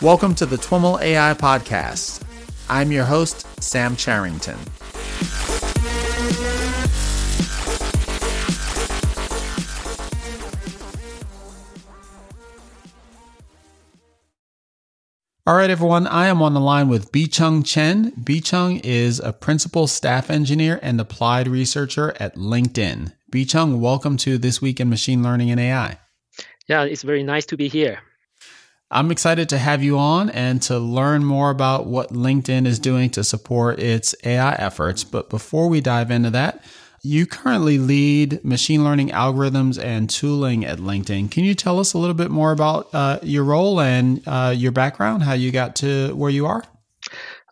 Welcome to the TWIML AI Podcast. I'm your host, Sam Charrington. All right, everyone. I am on the line with Bee-Chung Chen. Bee-Chung is a principal staff engineer and applied researcher at LinkedIn. Bee-Chung, welcome to This Week in Machine Learning and AI. Yeah, it's very nice to be here. I'm excited to have you on and to learn more about what LinkedIn is doing to support its AI efforts. But before we dive into that, you currently lead machine learning algorithms and tooling at LinkedIn. Can you tell us a little bit more about uh, your role and uh, your background, how you got to where you are?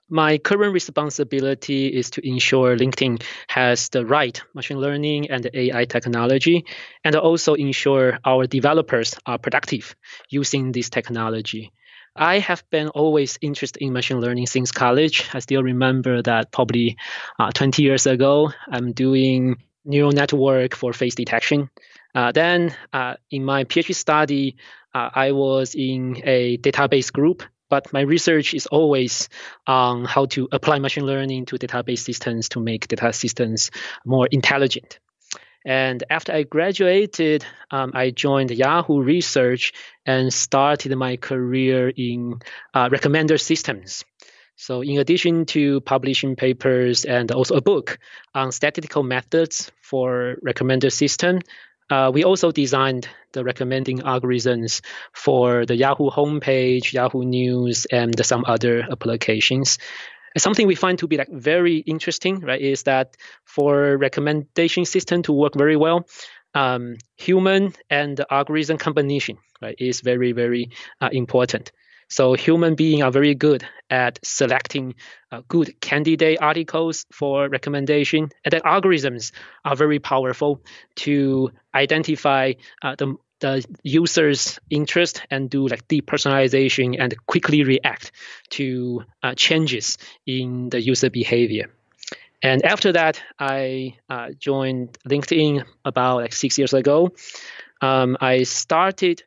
My current responsibility is to ensure LinkedIn has the right machine learning and AI technology, and also ensure our developers are productive using this technology. I have been always interested in machine learning since college. I still remember that probably uh, 20 years ago, I'm doing neural network for face detection. Uh, then, uh, in my PhD study, uh, I was in a database group but my research is always on how to apply machine learning to database systems to make data systems more intelligent. And after I graduated, um, I joined Yahoo Research and started my career in uh, recommender systems. So, in addition to publishing papers and also a book on statistical methods for recommender system, uh, we also designed the recommending algorithms for the Yahoo homepage, Yahoo News, and some other applications. Something we find to be like very interesting, right, is that for recommendation system to work very well, um, human and algorithm combination, right, is very very uh, important. So human beings are very good at selecting uh, good candidate articles for recommendation, and then algorithms are very powerful to identify uh, the the user's interest and do like deep personalization and quickly react to uh, changes in the user behavior. And after that, I uh, joined LinkedIn about like six years ago. Um, I started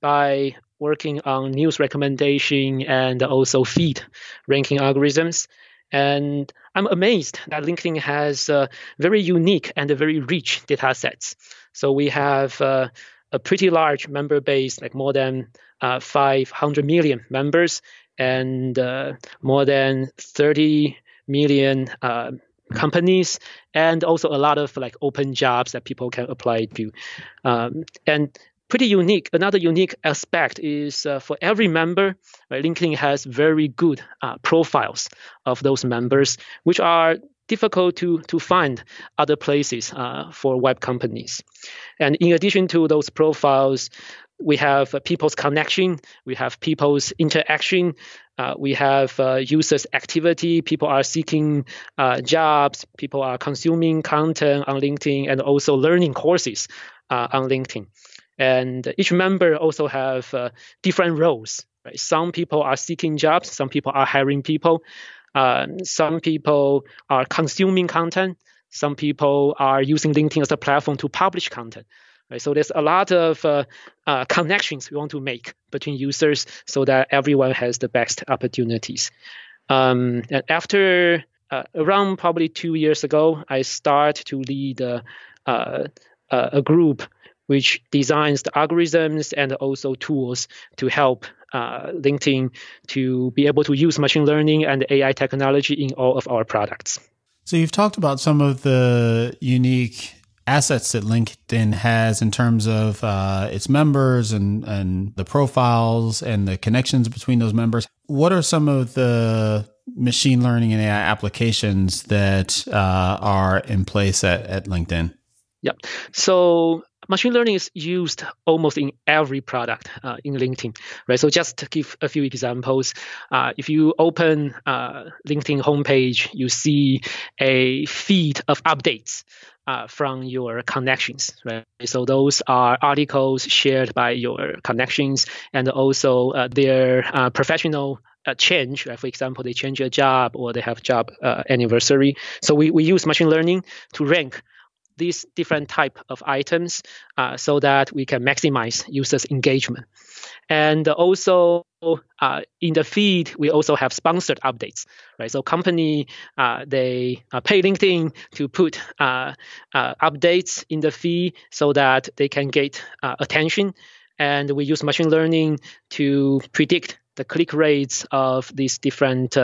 by working on news recommendation and also feed ranking algorithms. And I'm amazed that LinkedIn has uh, very unique and very rich data sets. So we have uh, a pretty large member base, like more than uh, 500 million members, and uh, more than 30 million uh, companies, and also a lot of like open jobs that people can apply to. Um, and pretty unique. Another unique aspect is uh, for every member, right, LinkedIn has very good uh, profiles of those members, which are difficult to, to find other places uh, for web companies. And in addition to those profiles, we have uh, people's connection, we have people's interaction, uh, we have uh, users' activity. People are seeking uh, jobs, people are consuming content on LinkedIn, and also learning courses uh, on LinkedIn. And each member also have uh, different roles. Right? Some people are seeking jobs, some people are hiring people, uh, some people are consuming content, some people are using LinkedIn as a platform to publish content. Right? So there's a lot of uh, uh, connections we want to make between users so that everyone has the best opportunities. Um, and after uh, around probably two years ago, I start to lead uh, a group which designs the algorithms and also tools to help uh, LinkedIn to be able to use machine learning and AI technology in all of our products. So you've talked about some of the unique assets that LinkedIn has in terms of uh, its members and, and the profiles and the connections between those members. What are some of the machine learning and AI applications that uh, are in place at, at LinkedIn? Yep. So machine learning is used almost in every product uh, in LinkedIn, right? So just to give a few examples, uh, if you open uh, LinkedIn homepage, you see a feed of updates. Uh, from your connections, right? So those are articles shared by your connections, and also uh, their uh, professional change. Right? For example, they change a job or they have job uh, anniversary. So we, we use machine learning to rank these different type of items uh, so that we can maximize users engagement. And also uh, in the feed, we also have sponsored updates, right? So company uh, they uh, pay LinkedIn to put uh, uh, updates in the feed so that they can get uh, attention, and we use machine learning to predict the click rates of these different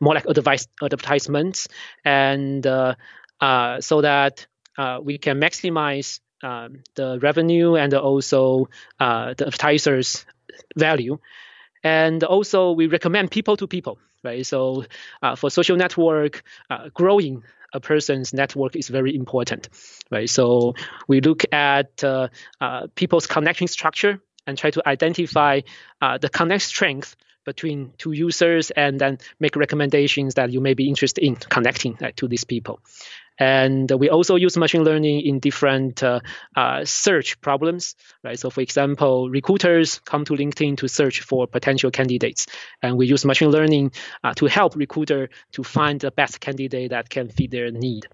more like advice, advertisements, and so that we can maximize um, the revenue and also uh, the advertisers value. And also we recommend people to people right? So uh, for social network uh, growing a person's network is very important right? So we look at uh, uh people's connection structure and try to identify uh, the connect strength between two users and then make recommendations that you may be interested in connecting uh, to these people and we also use machine learning in different uh, uh, search problems, right? So, for example, recruiters come to LinkedIn to search for potential candidates, and we use machine learning uh, to help recruiter to find the best candidate that can fit their need.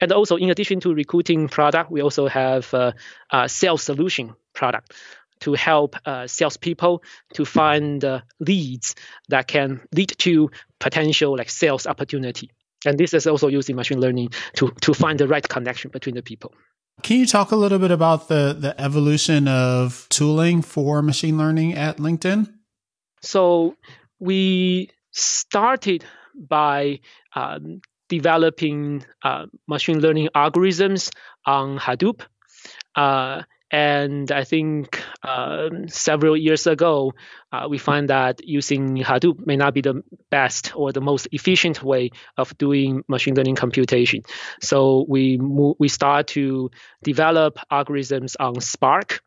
And also, in addition to recruiting product, we also have a, a sales solution product to help uh, salespeople to find uh, leads that can lead to potential like sales opportunity. And this is also using machine learning to, to find the right connection between the people. Can you talk a little bit about the, the evolution of tooling for machine learning at LinkedIn? So we started by um, developing uh, machine learning algorithms on Hadoop. Uh, and I think um, several years ago, uh, we find that using Hadoop may not be the best or the most efficient way of doing machine learning computation. So we move, we start to develop algorithms on Spark,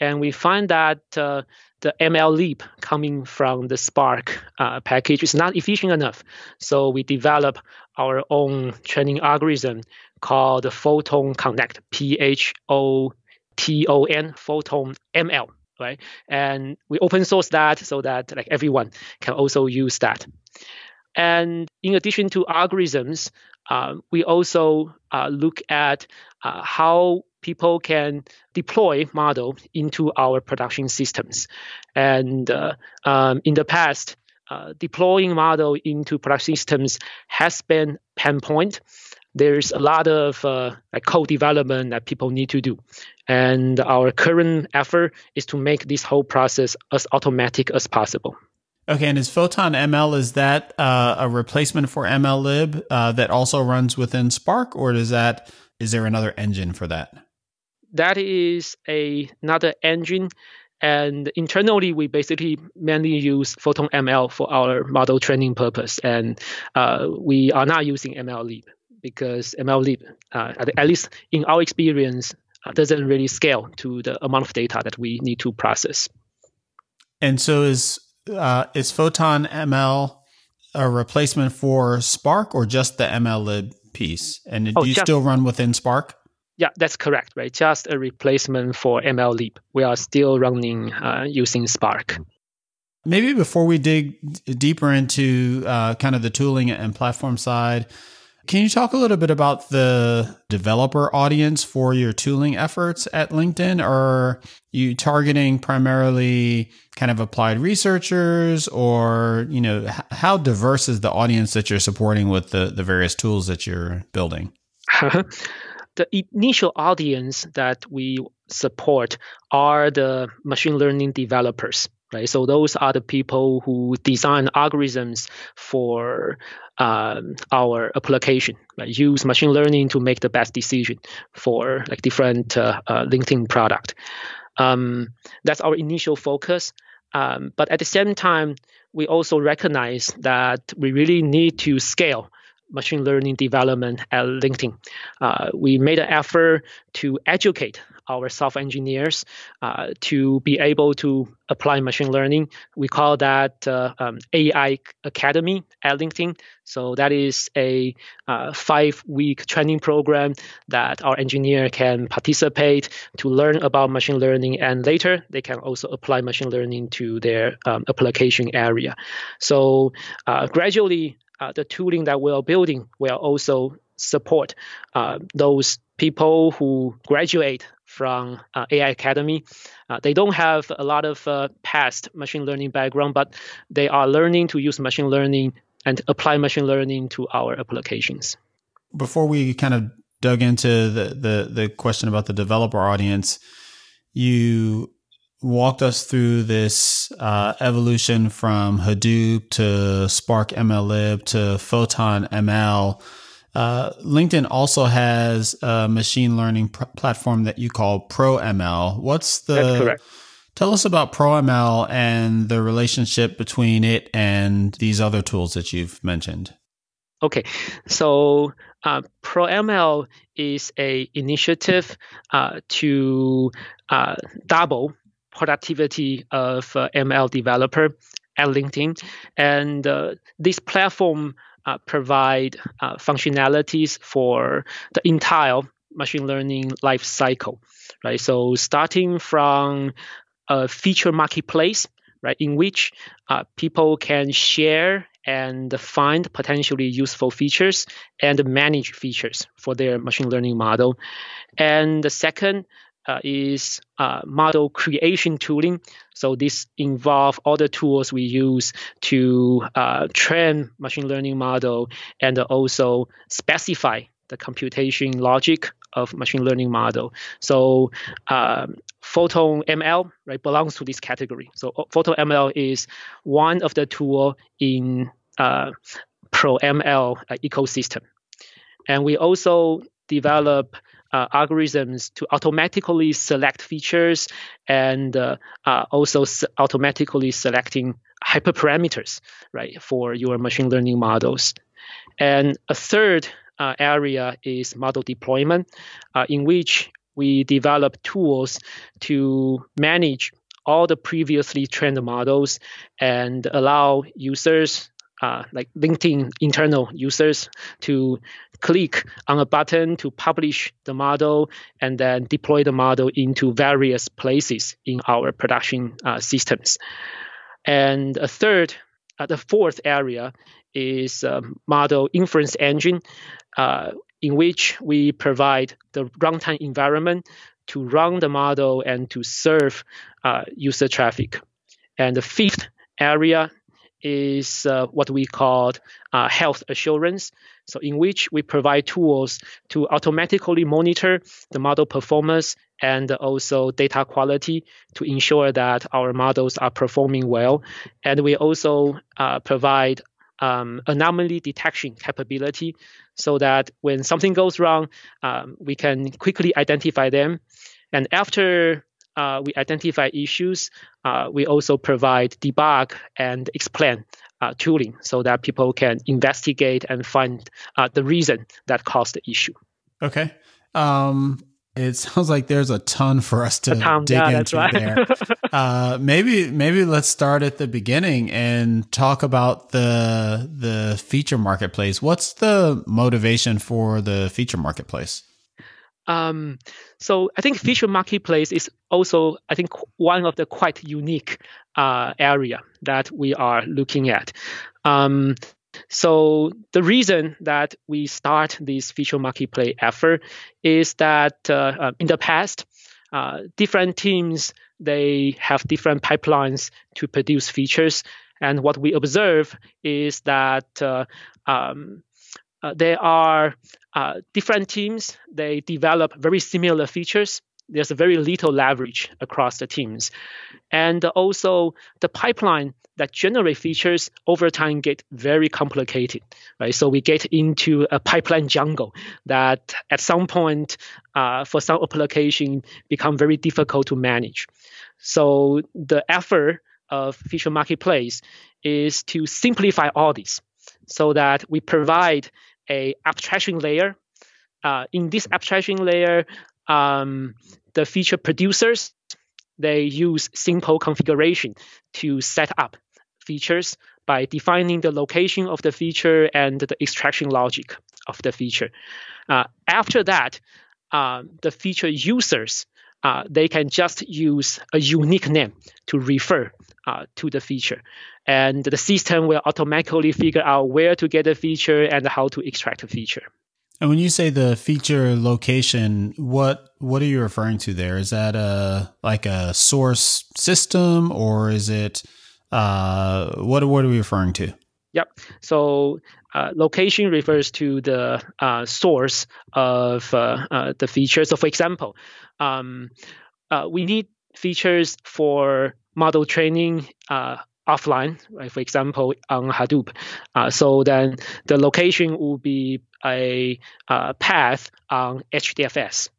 and we find that uh, the MLlib coming from the Spark uh, package is not efficient enough. So we develop our own training algorithm called Photon Connect, P H O TON, Photon ML, right? And we open source that so that like everyone can also use that. And in addition to algorithms, uh, we also uh, look at uh, how people can deploy model into our production systems. And uh, um, in the past, uh, deploying model into production systems has been pain point there's a lot of uh, like code development that people need to do. And our current effort is to make this whole process as automatic as possible. Okay, and is Photon ML is that uh, a replacement for MLlib uh, that also runs within Spark, or is that is there another engine for that? That is a, another engine, and internally we basically mainly use Photon ML for our model training purpose, and uh, we are not using MLlib because MLlib, uh, at, least in our experience, uh, doesn't really scale to the amount of data that we need to process. And so is uh, is Photon ML a replacement for Spark or just the MLlib piece? And oh, do you just, still run within Spark? Yeah, that's correct, right? Just a replacement for MLlib. We are still running uh, using Spark. Maybe before we dig deeper into uh, kind of the tooling and platform side, can you talk a little bit about the developer audience for your tooling efforts at LinkedIn? Are you targeting primarily kind of applied researchers or, you know, how diverse is the audience that you're supporting with the, the various tools that you're building? the initial audience that we support are the machine learning developers right? So those are the people who design algorithms for um, our application, right? Use machine learning to make the best decision for like different uh, uh, LinkedIn product. Um, that's our initial focus. Um, but at the same time, we also recognize that we really need to scale machine learning development at LinkedIn. Uh, we made an effort to educate our software engineers uh, to be able to apply machine learning. We call that uh, um, AI Academy at LinkedIn. So that is a uh, five-week training program that our engineer can participate to learn about machine learning, and later they can also apply machine learning to their um, application area. So uh, gradually, uh, the tooling that we're building will also support uh, those people who graduate from uh, AI Academy. Uh, they don't have a lot of uh, past machine learning background, but they are learning to use machine learning and apply machine learning to our applications. Before we kind of dug into the, the, the question about the developer audience, you walked us through this uh, evolution from Hadoop to Spark MLlib to Photon ML. Uh, LinkedIn also has a machine learning pr- platform that you call ProML. What's the? That's correct. Tell us about ProML and the relationship between it and these other tools that you've mentioned. Okay, so uh, ProML is a initiative uh, to uh, double productivity of uh, ML developer at LinkedIn, and uh, this platform uh, provide uh, functionalities for the entire machine learning life cycle, right? So starting from a feature marketplace, right, in which uh, people can share and find potentially useful features and manage features for their machine learning model. And the second uh, is uh, model creation tooling. So this involve all the tools we use to uh, train machine learning model and also specify the computation logic of machine learning model. So um, Photon ML right belongs to this category. So Photon ML is one of the tool in uh, Pro ML uh, ecosystem, and we also develop uh, algorithms to automatically select features and uh, uh, also s- automatically selecting hyperparameters, right, for your machine learning models. And a third uh, area is model deployment, uh, in which we develop tools to manage all the previously trained models and allow users uh, like LinkedIn internal users to click on a button to publish the model and then deploy the model into various places in our production uh, systems. And a third, uh, the fourth area is um, model inference engine, uh, in which we provide the runtime environment to run the model and to serve uh, user traffic. And the fifth area is uh, what we call uh, health assurance. So, in which we provide tools to automatically monitor the model performance and also data quality to ensure that our models are performing well. And we also uh, provide um, anomaly detection capability so that when something goes wrong, um, we can quickly identify them. And after uh, we identify issues, uh, we also provide debug and explain uh, tooling so that people can investigate and find uh, the reason that caused the issue. Okay. Um, it sounds like there's a ton for us to dig yeah, into right. there. uh, maybe maybe let's start at the beginning and talk about the the feature marketplace. What's the motivation for the feature marketplace? Um, so I think feature marketplace is also I think one of the quite unique uh, area that we are looking at. Um, so the reason that we start this feature marketplace effort is that uh, uh, in the past, uh, different teams they have different pipelines to produce features, and what we observe is that uh, um, uh, there are uh, different teams. They develop very similar features. There's a very little leverage across the teams, and also the pipeline that generate features over time get very complicated, right? So we get into a pipeline jungle that at some point, uh, for some application, become very difficult to manage. So the effort of feature marketplace is to simplify all this so that we provide a abstraction layer. Uh, in this abstraction layer, um, the feature producers they use simple configuration to set up features by defining the location of the feature and the extraction logic of the feature. Uh, after that, uh, the feature users uh, they can just use a unique name to refer uh, to the feature, and the system will automatically figure out where to get the feature and how to extract the feature. And when you say the feature location, what what are you referring to there? Is that a like a source system or is it uh, what what are we referring to? Yep. So uh, location refers to the uh, source of uh, uh the feature. So for example, um, uh, we need features for model training uh, offline, right? For example, on Hadoop. so then the location will be a path on HDFS.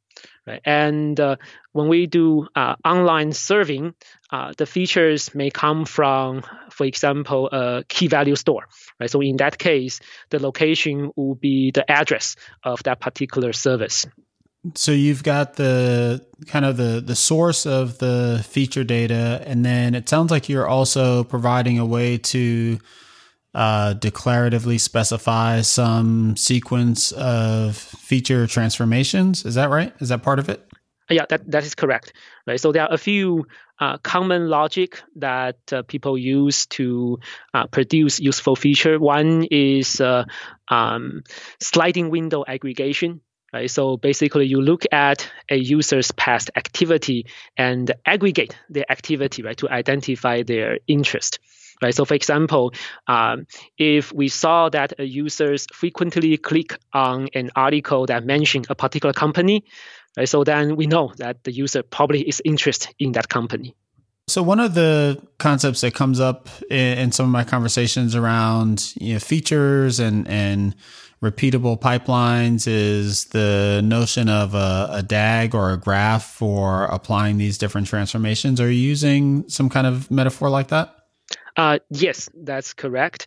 Right? And uh, when we do uh, online serving, uh, the features may come from, for example, a key value store. Right? So in that case, the location will be the address of that particular service. So you've got the kind of the the source of the feature data, and then it sounds like you're also providing a way to uh, declaratively specify some sequence of feature transformations. Is that right? Is that part of it? Yeah, that, that is correct. Right. So there are a few uh, common logic that uh, people use to uh, produce useful feature. One is uh, um, sliding window aggregation. Right. So basically, you look at a user's past activity and aggregate the activity, right, to identify their interest right? So for example, um, if we saw that a users frequently click on an article that mentioned a particular company, right? So then we know that the user probably is interested in that company. So one of the concepts that comes up in, in some of my conversations around you know, features and and repeatable pipelines is the notion of a, a, DAG or a graph for applying these different transformations. Are you using some kind of metaphor like that? Uh, yes, that's correct.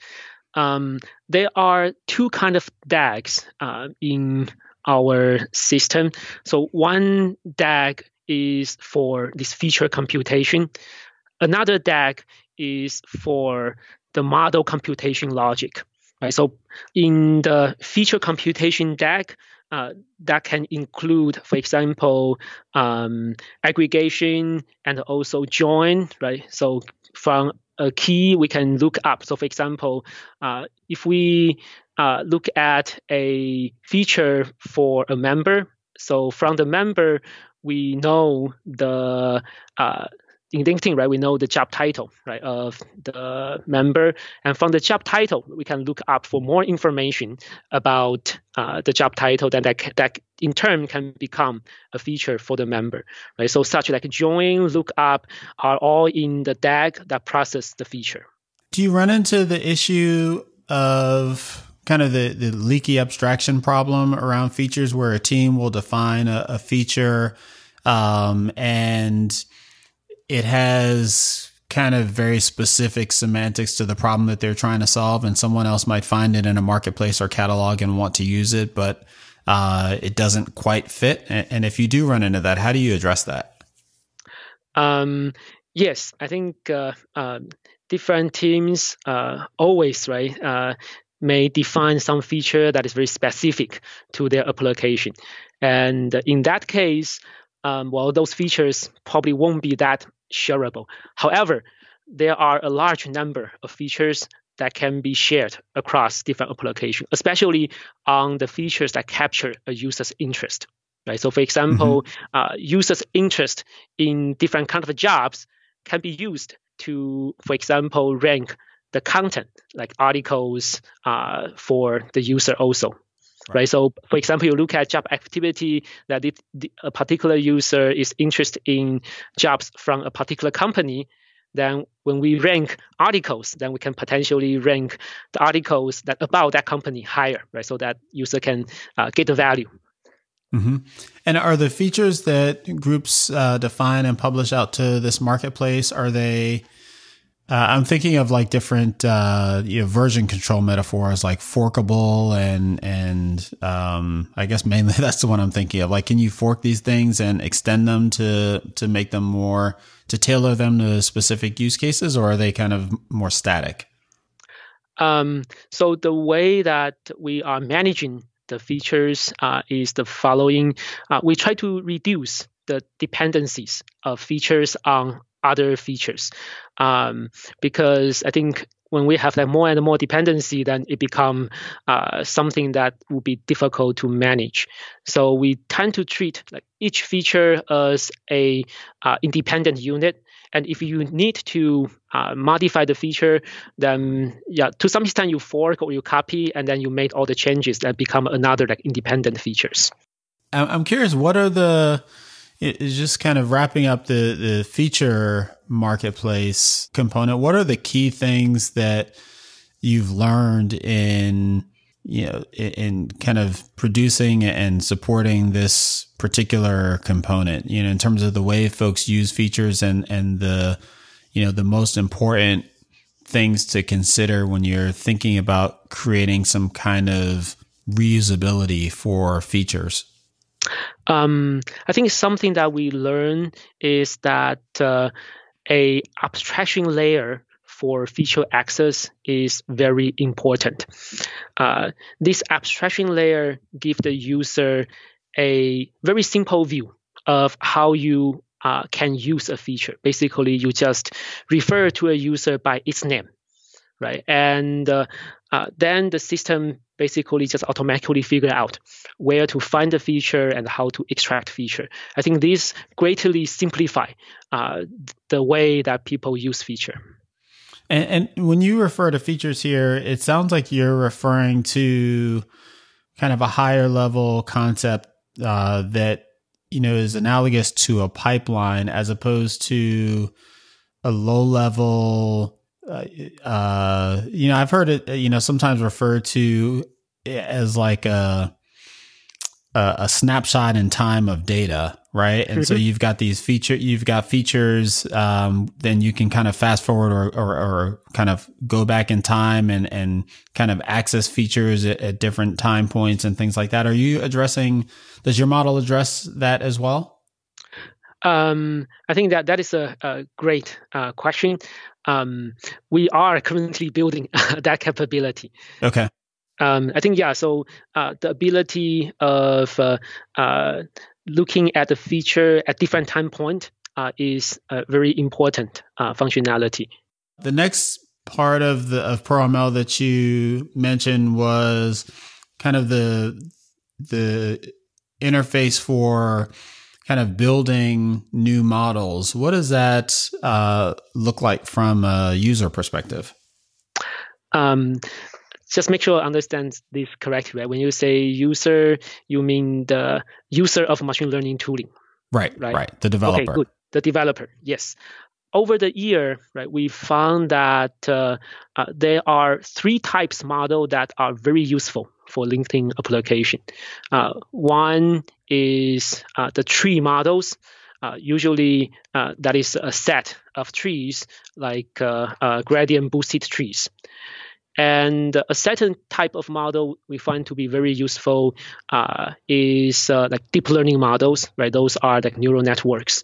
Um, there are two kind of DAGs uh, in our system. So one DAG is for this feature computation. Another DAG is for the model computation logic. Right. So in the feature computation DAG, uh, that can include, for example, um, aggregation and also join, right? So from a key we can look up. So, for example, uh, if we uh, look at a feature for a member, so from the member, we know the uh, in LinkedIn, right, we know the job title, right, of the member, and from the job title, we can look up for more information about uh, the job title. Then that that in turn can become a feature for the member, right? So such like join, look up are all in the DAG that process the feature. Do you run into the issue of kind of the, the leaky abstraction problem around features where a team will define a, a feature um, and it has kind of very specific semantics to the problem that they're trying to solve, and someone else might find it in a marketplace or catalog and want to use it, but uh, it doesn't quite fit. And if you do run into that, how do you address that? Um, yes, I think uh, uh, different teams uh, always right uh, may define some feature that is very specific to their application, and in that case. Um, well, those features probably won't be that shareable. However, there are a large number of features that can be shared across different applications, especially on the features that capture a user's interest. Right. So, for example, mm-hmm. uh, users' interest in different kind of jobs can be used to, for example, rank the content like articles uh, for the user also. Right. So, for example, you look at job activity that it, a particular user is interested in jobs from a particular company. Then, when we rank articles, then we can potentially rank the articles that about that company higher, right? So that user can uh, get the value. Mm-hmm. And are the features that groups uh, define and publish out to this marketplace are they uh, I'm thinking of like different uh, you know, version control metaphors, like forkable and and um, I guess mainly that's the one I'm thinking of. Like, can you fork these things and extend them to to make them more to tailor them to specific use cases, or are they kind of more static? Um, so the way that we are managing the features uh, is the following: uh, we try to reduce the dependencies of features on other features um, because I think when we have like more and more dependency, then it become uh, something that will be difficult to manage. So we tend to treat like each feature as a uh, independent unit. And if you need to uh, modify the feature, then yeah, to some extent you fork or you copy, and then you make all the changes that become another like independent features. I'm curious, what are the is just kind of wrapping up the the feature marketplace component. What are the key things that you've learned in you know in kind of producing and supporting this particular component? You know, in terms of the way folks use features and and the you know the most important things to consider when you're thinking about creating some kind of reusability for features. Um, I think something that we learn is that uh, a abstraction layer for feature access is very important. Uh, this abstraction layer gives the user a very simple view of how you uh, can use a feature. Basically, you just refer to a user by its name, right? And uh, uh, then the system basically just automatically figure out where to find the feature and how to extract feature. I think these greatly simplify uh, the way that people use feature. And, and, when you refer to features here, it sounds like you're referring to kind of a higher level concept uh, that you know is analogous to a pipeline as opposed to a low level uh, uh, you know, I've heard it, you know, sometimes referred to as like a, a, a snapshot in time of data, right? And so mm-hmm. you've got these feature, you've got features, um, then you can kind of fast forward or, or, or, kind of go back in time and, and kind of access features at, at different time points and things like that. Are you addressing, does your model address that as well? Um, I think that that is a, a great uh, question. Um, we are currently building that capability. Okay. Um, I think yeah. So uh, the ability of uh, uh, looking at the feature at different time point uh, is a very important uh, functionality. The next part of the of ProML that you mentioned was kind of the the interface for kind of building new models. What does that uh, look like from a user perspective? Um, just make sure I understand this correctly, right? When you say user, you mean the user of machine learning tooling. Right, right, right. The developer. Okay, good. The developer, yes. Over the year, right, we found that uh, uh, there are three types model that are very useful for LinkedIn application. Uh, one is uh, the tree models. Uh, usually, uh, that is a set of trees like uh, uh, gradient boosted trees. And a certain type of model we find to be very useful is like deep learning models, right? Those are like neural networks.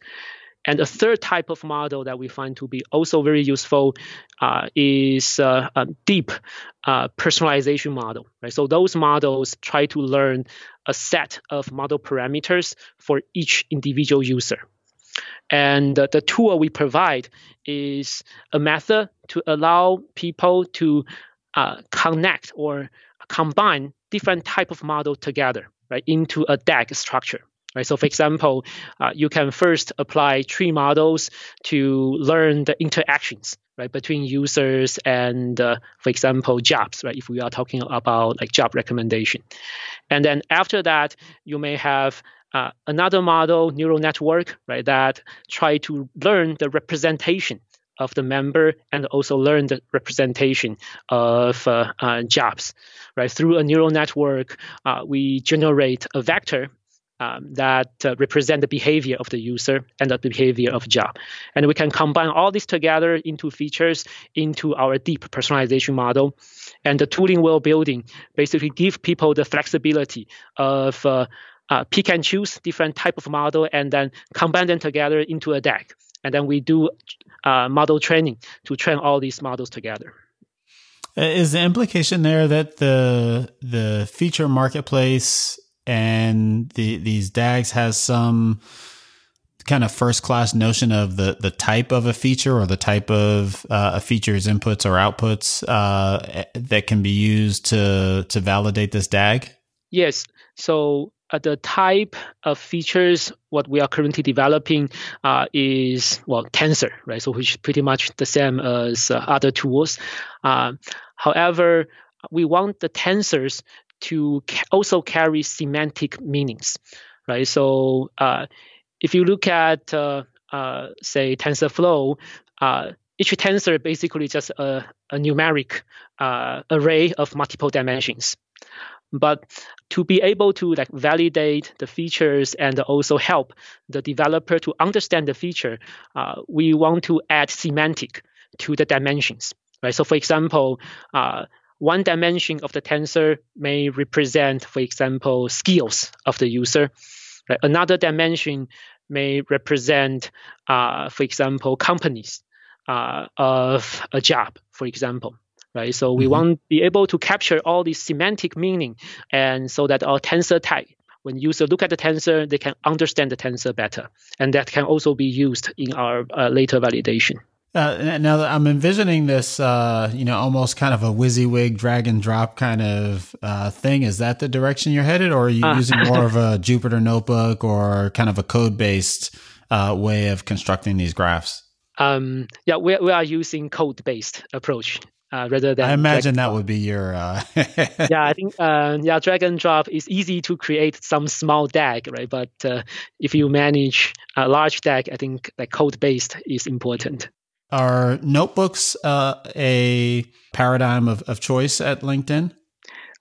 And a third type of model that we find to be also very useful uh, is uh, a deep uh, personalization model. Right? So those models try to learn a set of model parameters for each individual user. And the tool we provide is a method to allow people to uh, connect or combine different type of model together right, into a DAG structure. Right? So, for example, uh, you can first apply tree models to learn the interactions right between users and, uh, for example, jobs. Right? If we are talking about like job recommendation, and then after that, you may have uh, another model, neural network, right, that try to learn the representation of the member and also learn the representation of uh, uh, jobs. Right through a neural network, uh, we generate a vector um, that uh, represent the behavior of the user and the behavior of job. And we can combine all this together into features into our deep personalization model. And the tooling we're building basically give people the flexibility of uh, uh, pick and choose different type of model and then combine them together into a DAG. And then we do uh, model training to train all these models together. Is the implication there that the the feature marketplace and the, these DAGs has some kind of first class notion of the the type of a feature or the type of uh, a feature's inputs or outputs uh, that can be used to to validate this DAG? Yes. So uh, the type of features what we are currently developing uh, is well tensor, right? So which is pretty much the same as uh, other tools. Uh, however, we want the tensors to also carry semantic meanings, right? So uh, if you look at uh, uh, say TensorFlow, uh, each tensor basically just a, a numeric uh, array of multiple dimensions. But to be able to like validate the features and also help the developer to understand the feature, uh, we want to add semantic to the dimensions. Right. So, for example, one dimension of the tensor may represent, for example, skills of the user. Right? Another dimension may represent, uh, for example, companies uh, of a job, for example. Right, so we mm-hmm. want to be able to capture all the semantic meaning, and so that our tensor type, when users look at the tensor, they can understand the tensor better, and that can also be used in our uh, later validation. Uh, now I'm envisioning this, uh, you know, almost kind of a WYSIWYG drag and drop kind of uh, thing. Is that the direction you're headed, or are you uh. using more of a Jupyter notebook or kind of a code based uh, way of constructing these graphs? Um, yeah, we, we are using code based approach. Uh, rather than I imagine that would be your. Uh... yeah, I think uh, yeah, drag and drop is easy to create some small DAG, right? But uh, if you manage a large DAG, I think like code based is important. Are notebooks uh, a paradigm of, of choice at LinkedIn?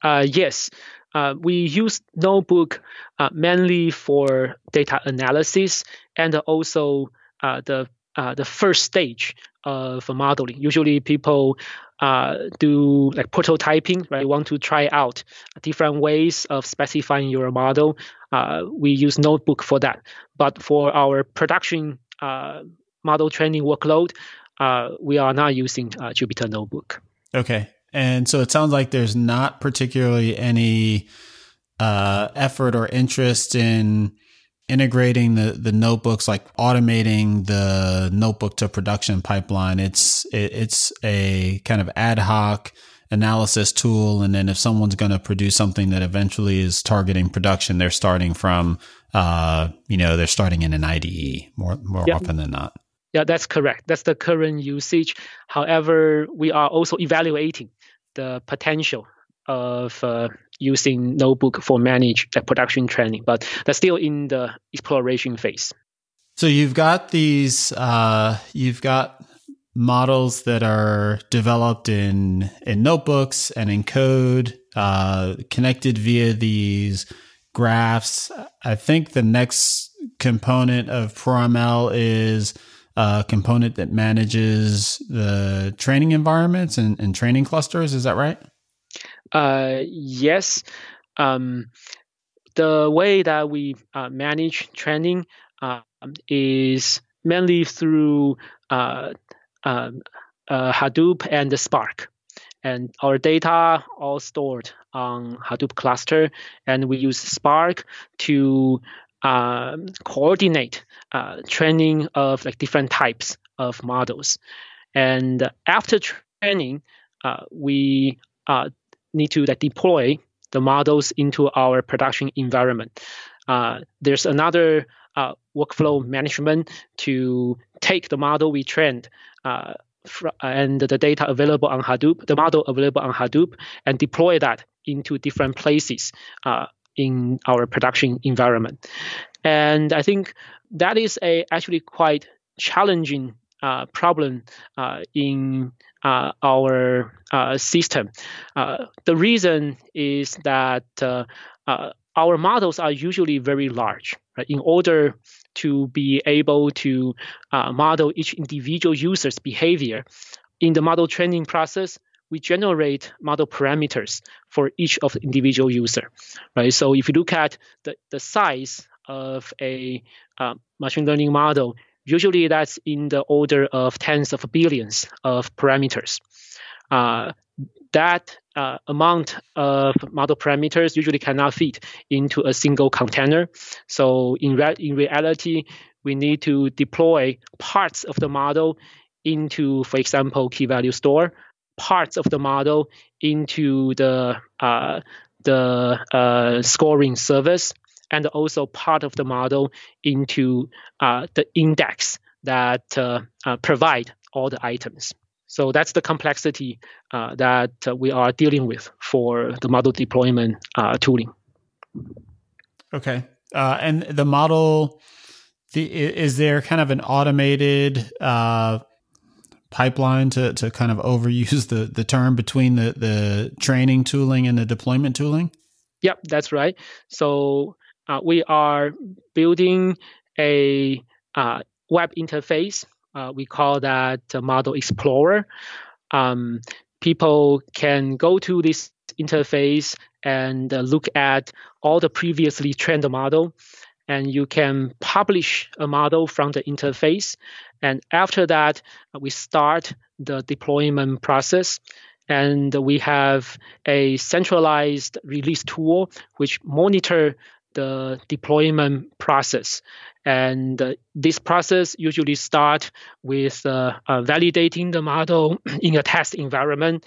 Uh, yes. Uh, we use notebook uh, mainly for data analysis and also uh, the uh, the first stage of modeling. Usually, people do like prototyping, right? Want to try out different ways of specifying your model. we use notebook for that. But for our production model training workload, uh, we are not using uh, Jupyter Notebook. Okay. And so it sounds like there's not particularly any uh, effort or interest in integrating the, the notebooks, like automating the notebook to production pipeline. It's it, it's a kind of ad hoc analysis tool, and then if someone's going to produce something that eventually is targeting production, they're starting from uh, you know they're starting in an IDE more more often than not. Yeah, that's correct. That's the current usage. However, we are also evaluating the potential of uh, using notebook for manage the production training, but that's still in the exploration phase. So you've got these, uh, you've got models that are developed in in notebooks and in code, uh, connected via these graphs. I think the next component of ProML is a component that manages the training environments and, and training clusters. Is that right? Uh, yes. Um, the way that we uh, manage training uh, is mainly through uh, um, uh, Hadoop and Spark. And our data all stored on Hadoop cluster, and we use Spark to uh, coordinate uh, training of like different types of models. And after training, uh, we uh, need to like, deploy the models into our production environment. Uh, there's another uh, workflow management to take the model we trained fr- and the data available on Hadoop, the model available on Hadoop, and deploy that into different places in our production environment. And I think that is a actually quite challenging uh, problem uh, in uh, our uh, system. Uh, the reason is that uh, our models are usually very large. Right? In order to be able to model each individual user's behavior in the model training process, we generate model parameters for each of the individual user, right? So if you look at the, the size of a uh, machine learning model, usually that's in the order of tens of billions of parameters. Uh, that uh, amount of model parameters usually cannot fit into a single container. So in, re- in reality, we need to deploy parts of the model into, for example, key value store, parts of the model into the uh, the uh, scoring service, and also part of the model into uh, the index that uh, uh, provide all the items. So that's the complexity uh, that we are dealing with for the model deployment tooling. Okay, and the model. The, is there kind of an automated pipeline to, to kind of overuse the, the term between the, the training tooling and the deployment tooling? Yep, that's right. So uh, we are building a uh, web interface. Uh, we call that Model Explorer. Um, people can go to this interface and uh, look at all the previously trained model and you can publish a model from the interface. And after that, uh, we start the deployment process. And we have a centralized release tool which monitor the deployment process. And uh, this process usually start with uh, uh, validating the model in a test environment,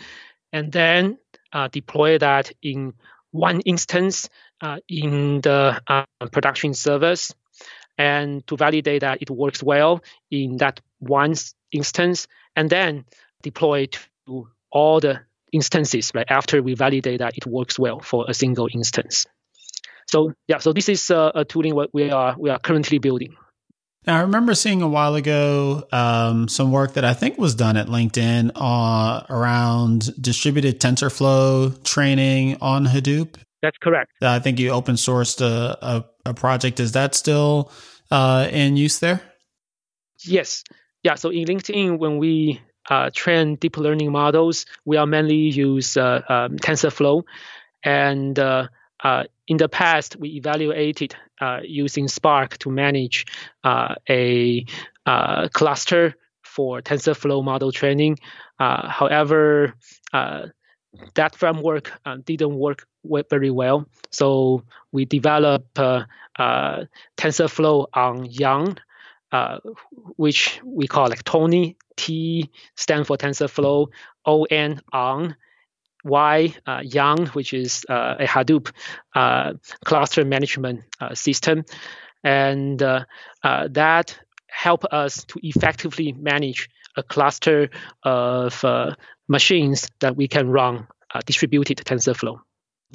and then uh, deploy that in one instance uh, in the production service and to validate that it works well in that one instance and then deploy to all the instances right after we validate that it works well for a single instance so yeah so this is a, a tooling what we are we are currently building now, I remember seeing a while ago um, some work that I think was done at LinkedIn uh, around distributed TensorFlow training on Hadoop. That's correct. Uh, I think you open sourced a, a, a project. Is that still uh, in use there? Yes. Yeah. So in LinkedIn, when we uh, train deep learning models, we are mainly use uh, um, TensorFlow, and uh, uh, in the past we evaluated using Spark to manage a cluster for TensorFlow model training. however, that framework didn't work very well. So we develop uh, uh, TensorFlow on YARN, uh, which we call like Tony. T stand for TensorFlow. O N on. Y uh, YARN, which is uh, a Hadoop uh, cluster management system, and that help us to effectively manage a cluster of machines that we can run distributed TensorFlow.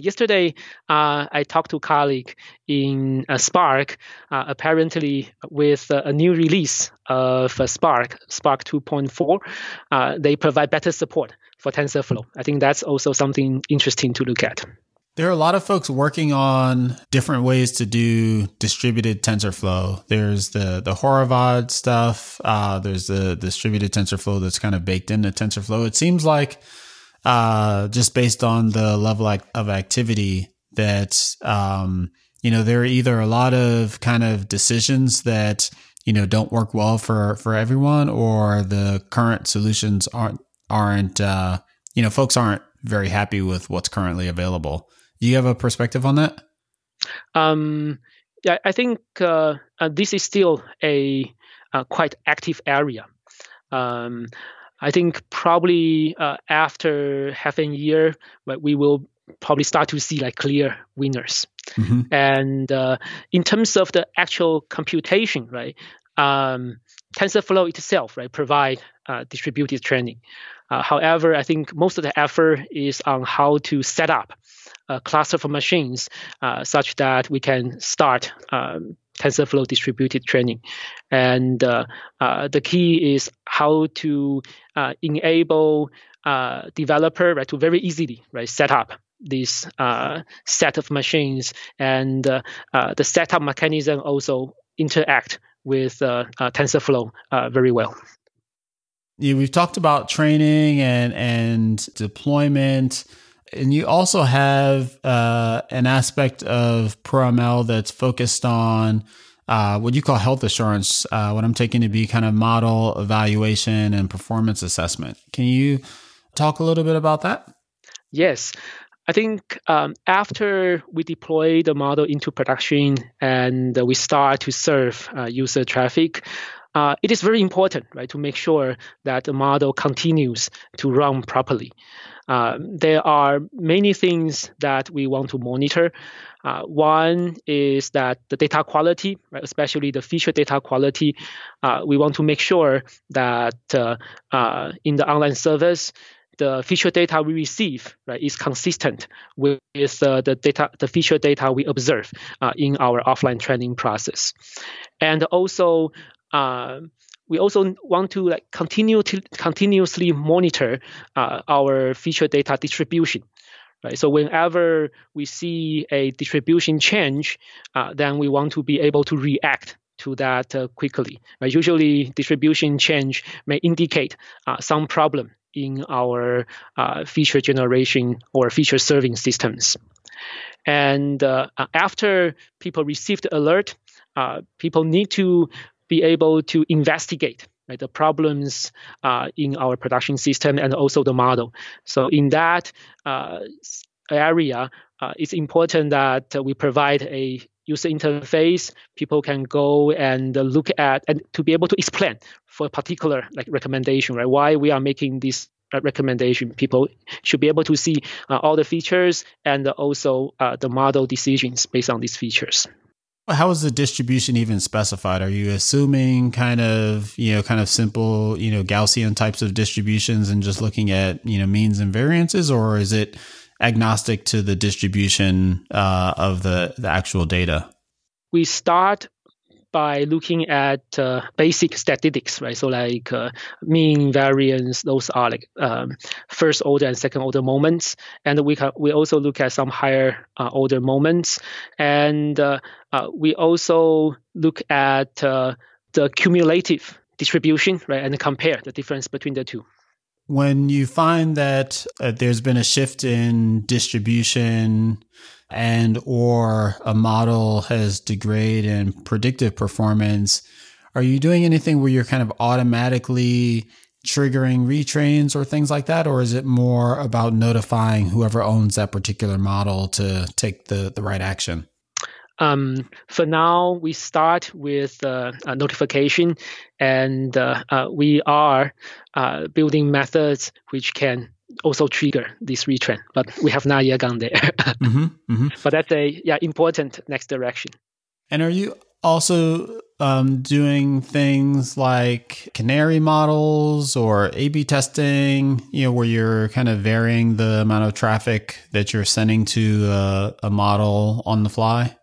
Yesterday, uh, I talked to a colleague in uh, Spark. Uh, apparently, with a new release of uh, Spark, Spark 2.4, uh, they provide better support for TensorFlow. I think that's also something interesting to look at. There are a lot of folks working on different ways to do distributed TensorFlow. There's the the Horovod stuff. Uh, there's the distributed TensorFlow that's kind of baked into TensorFlow. It seems like uh, just based on the level of activity that, um, you know, there are either a lot of kind of decisions that, you know, don't work well for, for everyone or the current solutions aren't, aren't, uh, you know, folks aren't very happy with what's currently available. Do you have a perspective on that? Um, yeah, I think uh, uh, this is still a, a quite active area. Um, I think probably uh, after half a year, but we will probably start to see like clear winners. Mm-hmm. And uh, in terms of the actual computation, right, um, TensorFlow itself, right, provide uh, distributed training. Uh, however, I think most of the effort is on how to set up a cluster of machines uh, such that we can start um, TensorFlow distributed training. And uh, uh, the key is how to uh, enable uh, developer right, to very easily right, set up this uh, set of machines. And uh, the setup mechanism also interact with TensorFlow very well. Yeah, we've talked about training and, and deployment and you also have uh, an aspect of ProML that's focused on uh, what you call health assurance, uh, what I'm taking to be kind of model evaluation and performance assessment. Can you talk a little bit about that? Yes. I think um, after we deploy the model into production and we start to serve uh, user traffic, uh, it is very important, right, to make sure that the model continues to run properly. Uh, there are many things that we want to monitor. Uh, one is that the data quality, right, especially the feature data quality, uh, we want to make sure that uh, uh, in the online service, the feature data we receive right, is consistent with uh, the data, the feature data we observe in our offline training process, and also uh, we also want to like continue to continuously monitor uh, our feature data distribution. Right. So whenever we see a distribution change, uh, then we want to be able to react to that uh, quickly. Right? Usually, distribution change may indicate uh, some problem in our uh, feature generation or feature serving systems. And after people receive the alert, people need to be able to investigate right, the problems uh, in our production system and also the model. So in that uh, area, uh, it's important that we provide a user interface. People can go and look at and to be able to explain for a particular like recommendation, right? Why we are making this uh, recommendation. People should be able to see uh, all the features and also uh, the model decisions based on these features. How is the distribution even specified? Are you assuming kind of, you know, kind of simple, you know, Gaussian types of distributions and just looking at, you know, means and variances, or is it agnostic to the distribution uh, of the, the actual data? We start by looking at uh, basic statistics, right? So like uh, mean, variance, those are like um, first order and second order moments, and we can we also look at some higher uh, order moments, and uh, uh, we also look at uh, the cumulative distribution, right, and compare the difference between the two. When you find that there's been a shift in distribution and or a model has degraded in predictive performance, are you doing anything where you're kind of automatically triggering retrains or things like that? Or is it more about notifying whoever owns that particular model to take the, the right action? Um, for now, we start with uh, a notification, and uh, uh, we are uh, building methods which can also trigger this retrain, but we have not yet gone there. mm-hmm, mm-hmm. But that's a yeah important next direction. And are you also um, doing things like canary models or A/B testing? You know, where you're kind of varying the amount of traffic that you're sending to a, a model on the fly.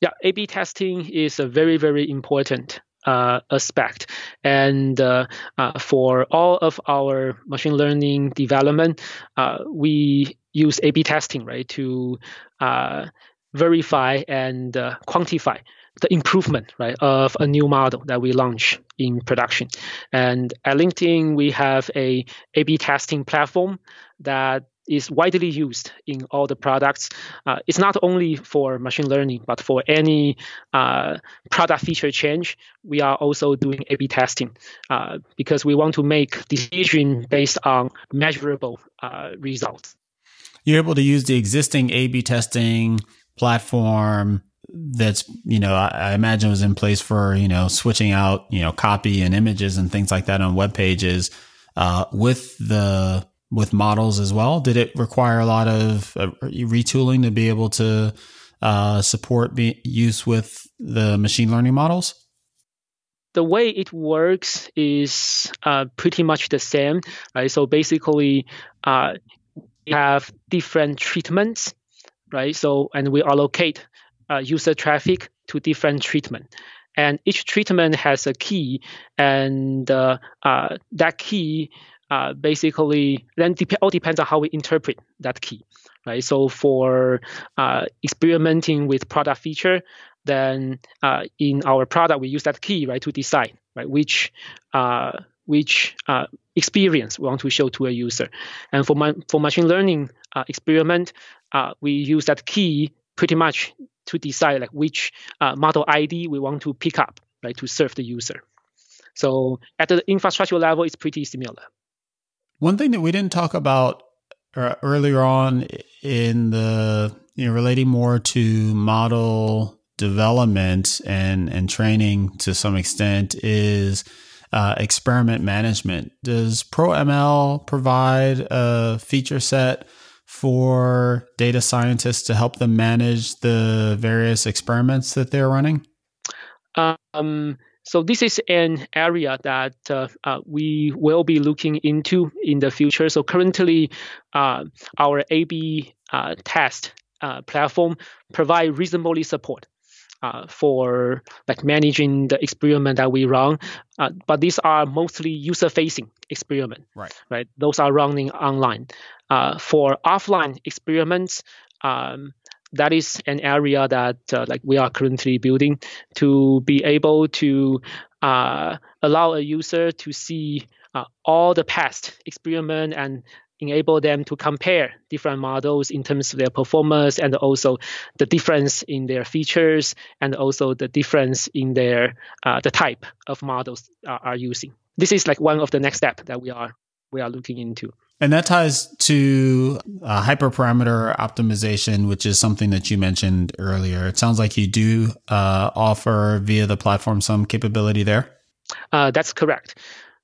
Yeah, A/B testing is a very very important uh, aspect. And uh, uh, for all of our machine learning development, uh, we use A/B testing, right, to uh, verify and uh, quantify the improvement, right, of a new model that we launch in production. And at LinkedIn, we have a A/B testing platform that is widely used in all the products. Uh, it's not only for machine learning, but for any uh, product feature change, we are also doing A/B testing uh, because we want to make decision based on measurable uh, results. You're able to use the existing A/B testing platform that's you know I, I, imagine was in place for you know switching out you know copy and images and things like that on web pages uh, with the with models as well? Did it require a lot of uh, retooling to be able to uh, support be- use with the machine learning models? The way it works is uh, pretty much the same, right? So basically, uh, we have different treatments, right? So and we allocate uh, user traffic to different treatment and each treatment has a key and uh, that key uh, basically then dep- all depends on how we interpret that key, right? So for uh, experimenting with product feature, then uh, in our product we use that key right to decide right which uh, which uh, experience we want to show to a user, and for my, for machine learning uh, experiment, we use that key pretty much to decide like which model ID we want to pick up right to serve the user. So at the infrastructure level, it's pretty similar. One thing that we didn't talk about earlier on in the you know relating more to model development and and training to some extent is uh, experiment management. Does ProML provide a feature set for data scientists to help them manage the various experiments that they're running? Um, so this is an area that uh, uh, we will be looking into in the future. So currently, uh, our A/B uh, test uh, platform provide reasonably support uh, for like managing the experiment that we run. Uh, but these are mostly user-facing experiment. Right. Right. Those are running online. Uh, for offline experiments, um, that is an area that uh, like we are currently building to be able to uh, allow a user to see uh, all the past experiment and enable them to compare different models in terms of their performance and also the difference in their features and also the difference in their uh, the type of models are, are using. This is like one of the next step that we are we are looking into. And that ties to uh, hyperparameter optimization, which is something that you mentioned earlier. It sounds like you do uh, offer via the platform some capability there. Uh, that's correct.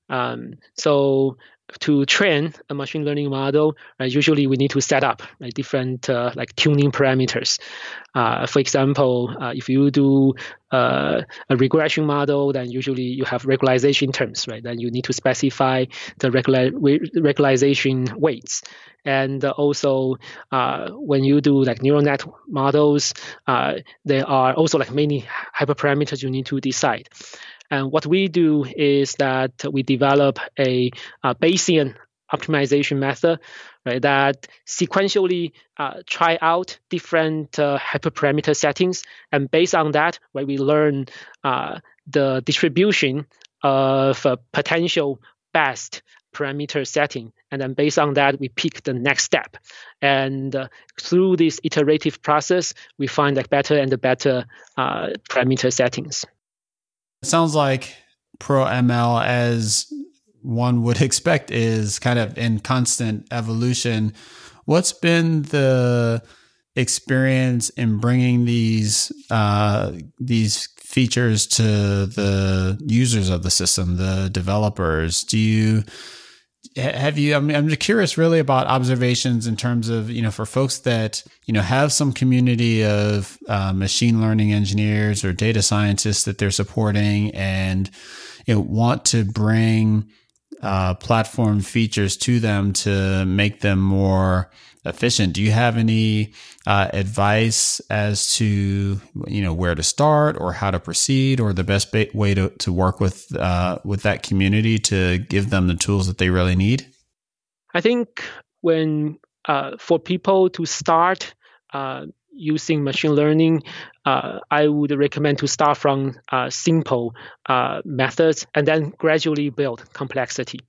Um, so to train a machine learning model, right, usually we need to set up right, different uh, like tuning parameters. Uh, for example, uh, if you do uh, a regression model, then usually you have regularization terms, right? Then you need to specify the regular, regularization weights. And also, uh, when you do like neural net models, uh, there are also like many hyperparameters you need to decide. And what we do is that we develop a, a Bayesian optimization method right, that sequentially uh, try out different uh, hyperparameter settings. And based on that, right, we learn uh, the distribution of potential best parameter setting. And then based on that, we pick the next step. And uh, through this iterative process, we find like better and better uh, parameter settings. It sounds like Pro ML, as one would expect, is kind of in constant evolution. What's been the experience in bringing these uh, these features to the users of the system, the developers? Do you have you? I mean, I'm just curious, really, about observations in terms of you know for folks that you know have some community of uh, machine learning engineers or data scientists that they're supporting, and you know want to bring uh, platform features to them to make them more efficient. Do you have any uh, advice as to you know where to start or how to proceed or the best ba- way to, to work with uh, with that community to give them the tools that they really need? I think when uh, for people to start uh, using machine learning, uh, I would recommend to start from uh, simple methods and then gradually build complexity.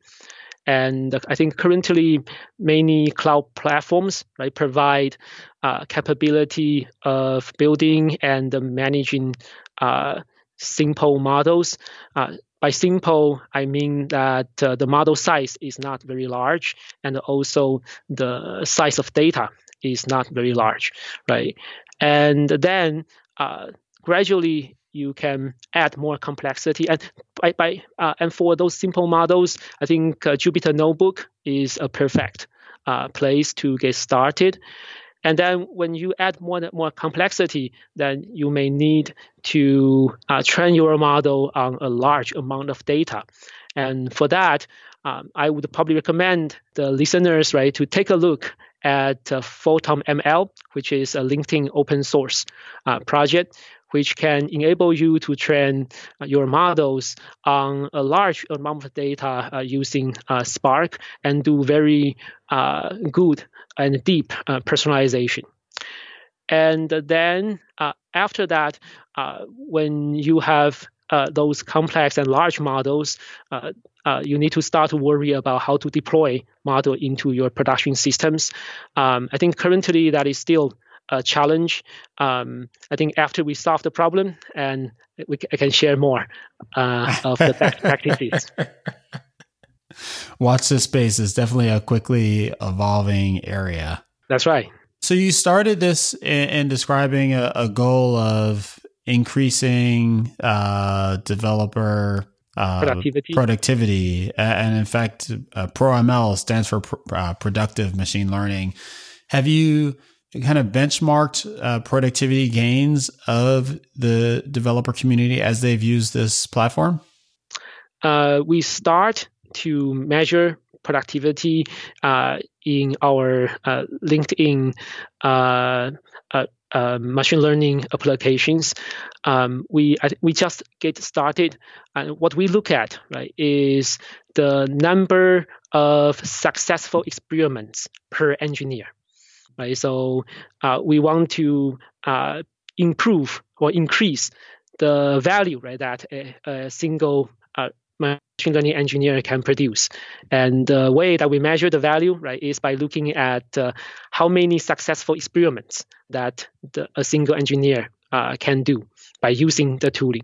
And I think currently many cloud platforms right provide uh, capability of building and managing uh, simple models. Uh, by simple, I mean that uh, the model size is not very large, and also the size of data is not very large, right? And then uh, gradually you can add more complexity. And by, by uh, and for those simple models, I think uh, Jupyter Notebook is a perfect uh, place to get started. And then when you add more more complexity, then you may need to uh, train your model on a large amount of data. And for that, um, I would probably recommend the listeners right to take a look at uh, Photon ML, which is a LinkedIn open source uh, project, which can enable you to train uh, your models on a large amount of data uh, using uh, Spark and do very uh, good and deep uh, personalization. And then after that, when you have those complex and large models, you need to start to worry about how to deploy model into your production systems. Um, I think currently that is still a challenge. Um, I think after we solve the problem, and we, I can share more uh, of the best practices. Watch this space is definitely a quickly evolving area. That's right. So you started this in, in describing a, a, goal of increasing uh, developer uh, productivity. productivity. And in fact, uh, ProML stands for pr- uh, productive machine learning. Have you kind of benchmarked uh, productivity gains of the developer community as they've used this platform? Uh, we start to measure productivity uh, in our uh, LinkedIn uh, uh, machine learning applications. Um, we we just get started, and what we look at right is the number of successful experiments per engineer. Right, so we want to improve or increase the value right that a, a single machine learning engineer can produce. And the way that we measure the value, right, is by looking at uh, how many successful experiments that the, a single engineer uh, can do by using the tooling.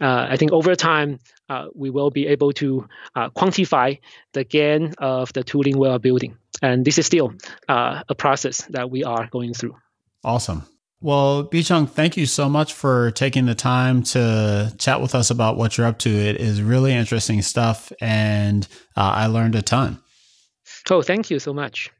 Uh, I think over time, uh, we will be able to uh, quantify the gain of the tooling we are building. And this is still uh, a process that we are going through. Awesome. Well, Bee-Chung, thank you so much for taking the time to chat with us about what you're up to. It is really interesting stuff, and uh, I learned a ton. Oh, thank you so much.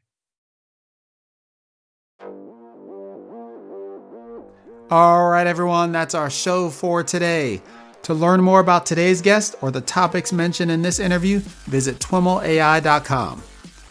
All right, everyone, that's our show for today. To learn more about today's guest or the topics mentioned in this interview, visit twimlai.com.